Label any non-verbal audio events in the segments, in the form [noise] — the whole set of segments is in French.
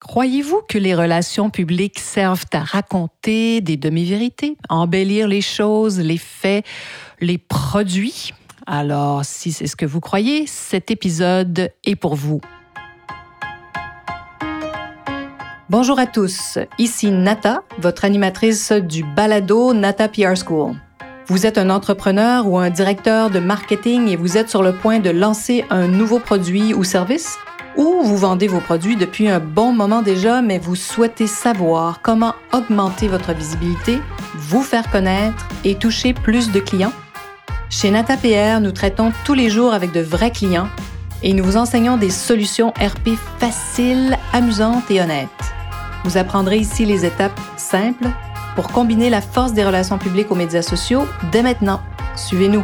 Croyez-vous que les relations publiques servent à raconter des demi-vérités, embellir les choses, les faits, les produits? Alors, si c'est ce que vous croyez, cet épisode est pour vous. Bonjour à tous, ici Nata, votre animatrice du balado Nata PR School. Vous êtes un entrepreneur ou un directeur de marketing et vous êtes sur le point de lancer un nouveau produit ou service? Ou vous vendez vos produits depuis un bon moment déjà, mais vous souhaitez savoir comment augmenter votre visibilité, vous faire connaître et toucher plus de clients? Chez NataPR, nous traitons tous les jours avec de vrais clients et nous vous enseignons des solutions RP faciles, amusantes et honnêtes. Vous apprendrez ici les étapes simples pour combiner la force des relations publiques aux médias sociaux dès maintenant. Suivez-nous.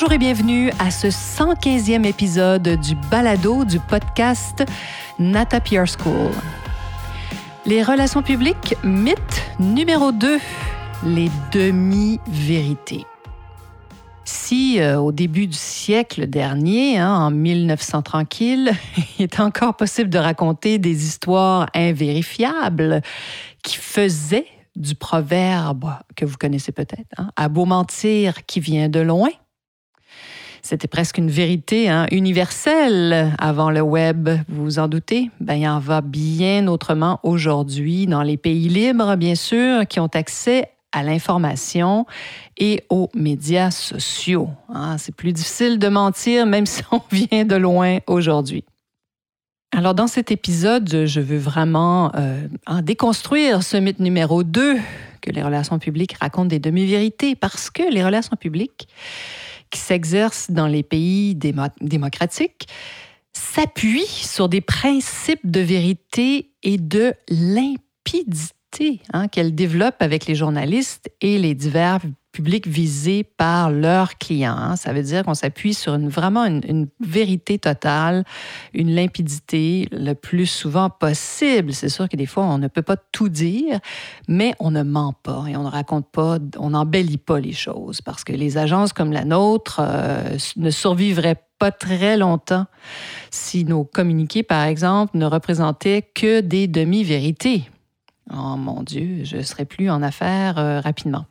Bonjour et bienvenue à ce 115e épisode du balado du podcast Nata PR School. Les relations publiques, mythe numéro 2, les demi-vérités. Si euh, au début du siècle dernier, hein, en 1900 tranquille, [laughs] il est encore possible de raconter des histoires invérifiables qui faisaient du proverbe que vous connaissez peut-être, hein, à beau mentir qui vient de loin, c'était presque une vérité hein, universelle avant le web, vous vous en doutez? Ben, il en va bien autrement aujourd'hui dans les pays libres, bien sûr, qui ont accès à l'information et aux médias sociaux. Hein. C'est plus difficile de mentir, même si on [laughs] vient de loin aujourd'hui. Alors, dans cet épisode, je veux vraiment euh, déconstruire ce mythe numéro 2 que les relations publiques racontent des demi-vérités, parce que les relations publiques, qui s'exerce dans les pays démocratiques s'appuie sur des principes de vérité et de limpidité hein, qu'elle développe avec les journalistes et les divers public visé par leurs clients. Hein. Ça veut dire qu'on s'appuie sur une, vraiment une, vérité totale, une limpidité le plus souvent possible. C'est sûr que des fois, on ne peut pas tout dire, mais on ne ment pas et on ne raconte pas, on n'embellit pas les choses parce que les agences comme la nôtre euh, ne survivraient pas très longtemps si nos communiqués, par exemple, ne représentaient que des demi-vérités. Oh mon Dieu, je ne serais plus en affaires euh, rapidement.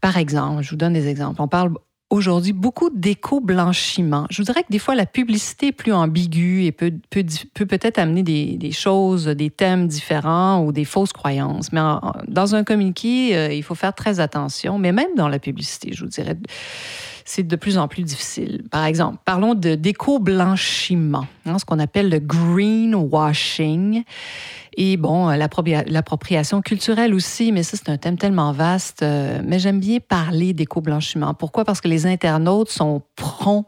Par exemple, je vous donne des exemples. On parle aujourd'hui beaucoup d'éco-blanchiment. Je vous dirais que des fois, la publicité est plus ambiguë et peut, peut, peut-être amener des, des, choses, des thèmes différents ou des fausses croyances. Mais dans un communiqué, euh, il faut faire très attention, mais même dans la publicité, je vous dirais c'est de plus en plus difficile. Par exemple, parlons de d'éco-blanchiment, hein, ce qu'on appelle le greenwashing. Et bon, l'appropriation culturelle aussi, mais ça, c'est un thème tellement vaste. Euh, mais j'aime bien parler d'éco-blanchiment. Pourquoi? Parce que les internautes sont prompts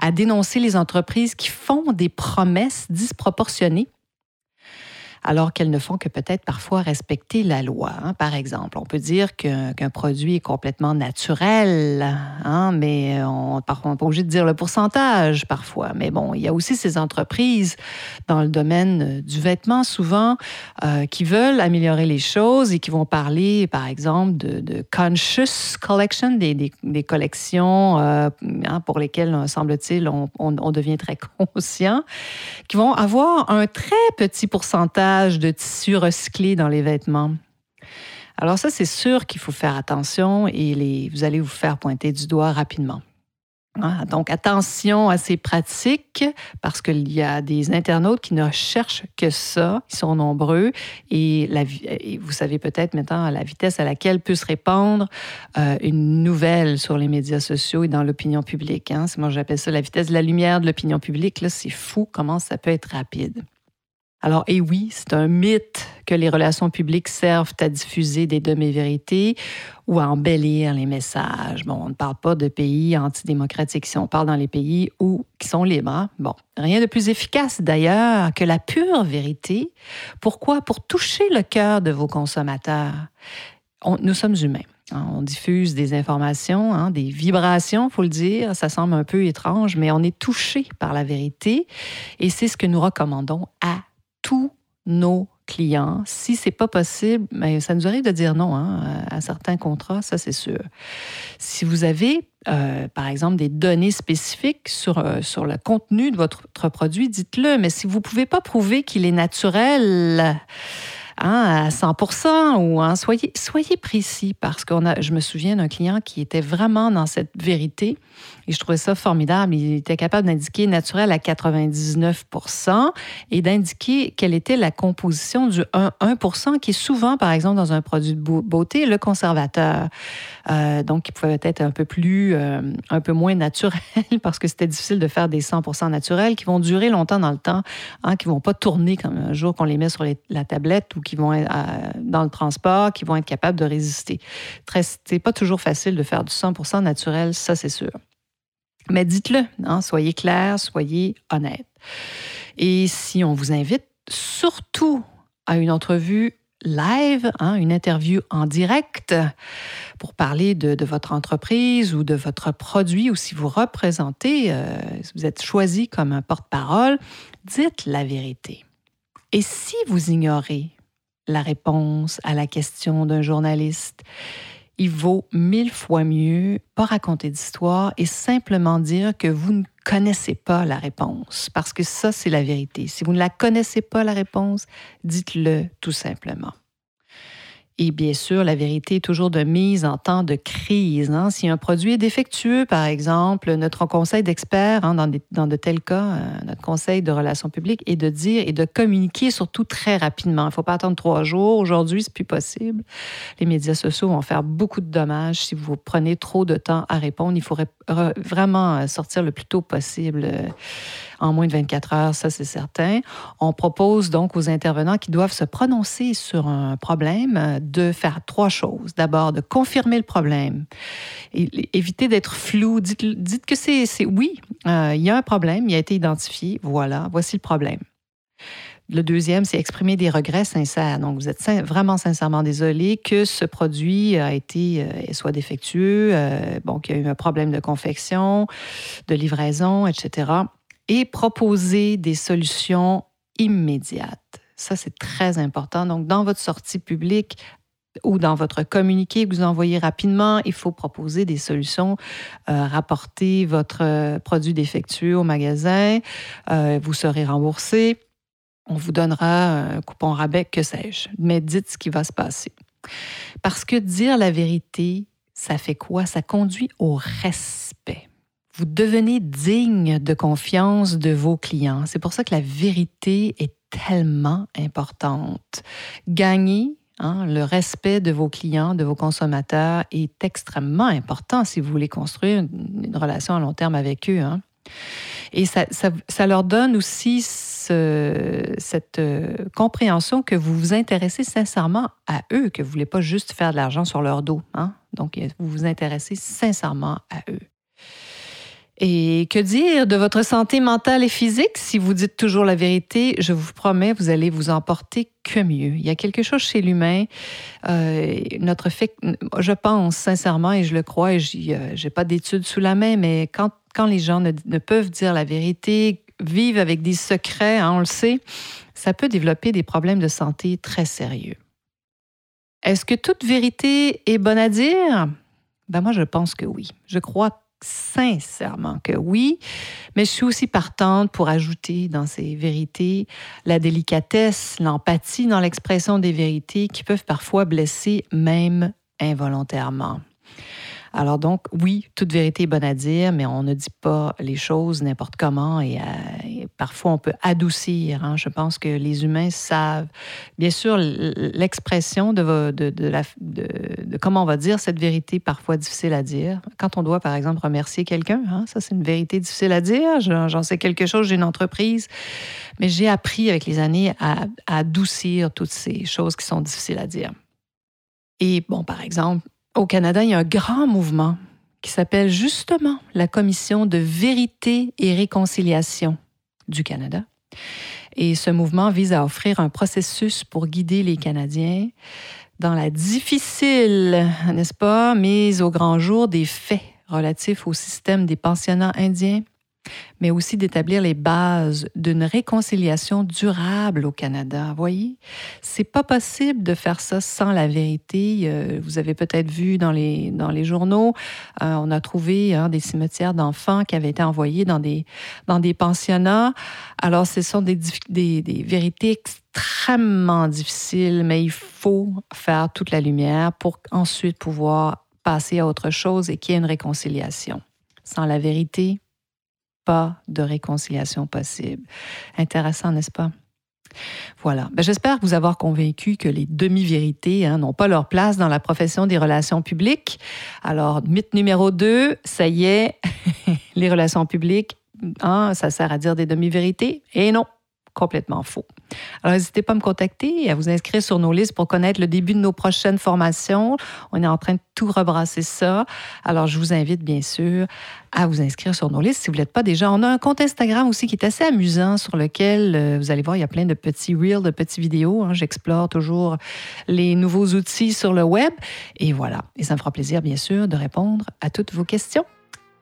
à dénoncer les entreprises qui font des promesses disproportionnées alors qu'elles ne font que peut-être parfois respecter la loi. Hein. Par exemple, on peut dire qu'un produit est complètement naturel, hein, mais on n'est pas obligé de dire le pourcentage parfois. Mais bon, il y a aussi ces entreprises dans le domaine du vêtement souvent euh, qui veulent améliorer les choses et qui vont parler, par exemple, de, conscious collection, des, collections euh, hein, pour lesquelles, semble-t-il, on devient très [laughs] conscient, qui vont avoir un très petit pourcentage de tissu recyclé dans les vêtements. Alors ça, c'est sûr qu'il faut faire attention et les, vous allez vous faire pointer du doigt rapidement. Ah, donc attention à ces pratiques parce qu'il y a des internautes qui ne cherchent que ça. Ils sont nombreux et, vous savez peut-être maintenant la vitesse à laquelle peut se répandre euh, une nouvelle sur les médias sociaux et dans l'opinion publique. Hein. Moi, j'appelle ça la vitesse de la lumière de l'opinion publique. Là, c'est fou comment ça peut être rapide. Alors, et oui, c'est un mythe que les relations publiques servent à diffuser des demi-vérités ou à embellir les messages. Bon, on ne parle pas de pays antidémocratiques si on parle dans les pays où, qui sont libres. Hein. Bon, rien de plus efficace d'ailleurs que la pure vérité. Pourquoi? Pour toucher le cœur de vos consommateurs. nous sommes humains. Hein. On diffuse des informations, hein, des vibrations, faut le dire. Ça semble un peu étrange, mais on est touché par la vérité et c'est ce que nous recommandons à nos clients. Si c'est pas possible, mais ça nous arrive de dire non hein, à certains contrats, ça c'est sûr. Si vous avez, euh, par exemple, des données spécifiques sur, euh, sur le contenu de votre, produit, dites-le. Mais si vous ne pouvez pas prouver qu'il est naturel, Hein, à 100% ou hein, soyez, soyez précis parce que je me souviens d'un client qui était vraiment dans cette vérité et je trouvais ça formidable. Il était capable d'indiquer naturel à 99% et d'indiquer quelle était la composition du 1, 1 qui est souvent, par exemple, dans un produit de beauté, le conservateur. Euh, donc, qui pouvait être un peu plus, euh, un peu moins naturel [laughs] parce que c'était difficile de faire des 100% naturels qui vont durer longtemps dans le temps, hein, qui vont pas tourner comme un jour qu'on les met sur la tablette ou qui vont être euh, dans le transport, qui vont être capables de résister. C'est pas toujours facile de faire du 100% naturel, ça c'est sûr. Mais dites-le, hein, soyez clair, soyez honnête. Et si on vous invite surtout à une entrevue live, hein, une interview en direct pour parler de, votre entreprise ou de votre produit, ou si vous représentez, euh, si vous êtes choisi comme un porte-parole, dites la vérité. Et si vous ignorez la réponse à la question d'un journaliste, il vaut mille fois mieux pas raconter d'histoire et simplement dire que vous ne connaissez pas la réponse, parce que ça, c'est la vérité. Si vous ne la connaissez pas, la réponse, dites-le tout simplement. Et bien sûr, la vérité est toujours de mise en temps de crise. Hein. Si un produit est défectueux, par exemple, notre conseil d'experts, hein, dans, de tels cas, euh, notre conseil de relations publiques est de dire et de communiquer surtout très rapidement. Il ne faut pas attendre trois jours. Aujourd'hui, c'est plus possible. Les médias sociaux vont faire beaucoup de dommages si vous prenez trop de temps à répondre. Il faudrait vraiment euh, sortir le plus tôt possible euh, en moins de 24 heures, ça c'est certain. On propose donc aux intervenants qui doivent se prononcer sur un problème euh, de faire trois choses. D'abord, de confirmer le problème. Et, éviter d'être flou. Dites, que c'est oui, euh, il y a un problème, il a été identifié, voilà, voici le problème. Le deuxième, c'est exprimer des regrets sincères. Donc, vous êtes vraiment sincèrement désolé que ce produit a été euh, soit défectueux, bon, qu'il y a eu un problème de confection, de livraison, etc et proposer des solutions immédiates. Ça, c'est très important. Donc, dans votre sortie publique, ou dans votre communiqué que vous envoyez rapidement, il faut proposer des solutions, euh, rapporter votre euh, produit défectueux au magasin, euh, vous serez remboursé, on vous donnera un coupon rabais, que sais-je, mais dites ce qui va se passer. Parce que dire la vérité, ça fait quoi? Ça conduit au respect vous devenez digne de confiance de vos clients. C'est pour ça que la vérité est tellement importante. Gagner hein, le respect de vos clients, de vos consommateurs est extrêmement important si vous voulez construire une, relation à long terme avec eux. Hein. Et ça, ça, leur donne aussi cette euh, compréhension que vous vous intéressez sincèrement à eux, que vous ne voulez pas juste faire de l'argent sur leur dos. Hein. Donc, vous vous intéressez sincèrement à eux. Et que dire de votre santé mentale et physique? Si vous dites toujours la vérité, je vous promets, vous allez vous emporter que mieux. Il y a quelque chose chez l'humain, euh, notre fait, je pense sincèrement et je le crois, et euh, j'ai pas d'études sous la main, mais quand, quand les gens ne, peuvent dire la vérité, vivent avec des secrets, hein, on le sait, ça peut développer des problèmes de santé très sérieux. Est-ce que toute vérité est bonne à dire? Ben moi, je pense que oui. Je crois sincèrement que oui, mais je suis aussi partante pour ajouter dans ces vérités la délicatesse, l'empathie dans l'expression des vérités qui peuvent parfois blesser même involontairement. Alors donc, oui, toute vérité est bonne à dire, mais on ne dit pas les choses n'importe comment et, euh, parfois on peut adoucir. Hein. Je pense que les humains savent. Bien sûr, l'expression de, comment on va dire cette vérité parfois difficile à dire. Quand on doit, par exemple, remercier quelqu'un, hein, ça c'est une vérité difficile à dire. J'en sais quelque chose, j'ai une entreprise, mais j'ai appris avec les années à adoucir toutes ces choses qui sont difficiles à dire. Et bon, par exemple, au Canada, il y a un grand mouvement qui s'appelle justement la Commission de vérité et réconciliation du Canada. Et ce mouvement vise à offrir un processus pour guider les Canadiens dans la difficile, n'est-ce pas, mise au grand jour des faits relatifs au système des pensionnats indiens, mais aussi d'établir les bases d'une réconciliation durable au Canada. Vous voyez, c'est pas possible de faire ça sans la vérité. Euh, vous avez peut-être vu dans les, dans les journaux, euh, on a trouvé hein, des cimetières d'enfants qui avaient été envoyés dans des, dans des pensionnats. Alors, ce sont des, vérités extrêmement difficiles, mais il faut faire toute la lumière pour ensuite pouvoir passer à autre chose et qu'il y ait une réconciliation. Sans la vérité, pas de réconciliation possible. Intéressant, n'est-ce pas? Voilà. Ben, j'espère vous avoir convaincu que les demi-vérités hein, n'ont pas leur place dans la profession des relations publiques. Alors, mythe numéro deux, ça y est, [laughs] les relations publiques, hein, ça sert à dire des demi-vérités. Et non, complètement faux. Alors, n'hésitez pas à me contacter et à vous inscrire sur nos listes pour connaître le début de nos prochaines formations. On est en train de tout rebrasser ça. Alors, je vous invite bien sûr à vous inscrire sur nos listes si vous n'êtes pas déjà. On a un compte Instagram aussi qui est assez amusant sur lequel euh, vous allez voir, il y a plein de petits reels, de petites vidéos. Hein. J'explore toujours les nouveaux outils sur le web. Et voilà. Et ça me fera plaisir, bien sûr, de répondre à toutes vos questions.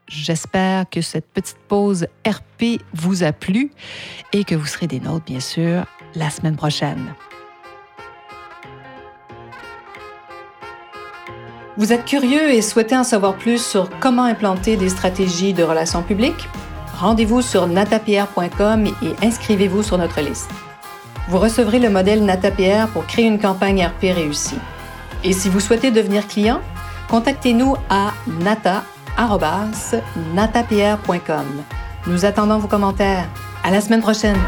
J'espère que cette petite pause RP vous a plu et que vous serez des nôtres, bien sûr, la semaine prochaine. Vous êtes curieux et souhaitez en savoir plus sur comment implanter des stratégies de relations publiques? Rendez-vous sur natapierre.com et inscrivez-vous sur notre liste. Vous recevrez le modèle NataPR pour créer une campagne RP réussie. Et si vous souhaitez devenir client, contactez-nous à nata natapierre.com. Nous attendons vos commentaires. À la semaine prochaine!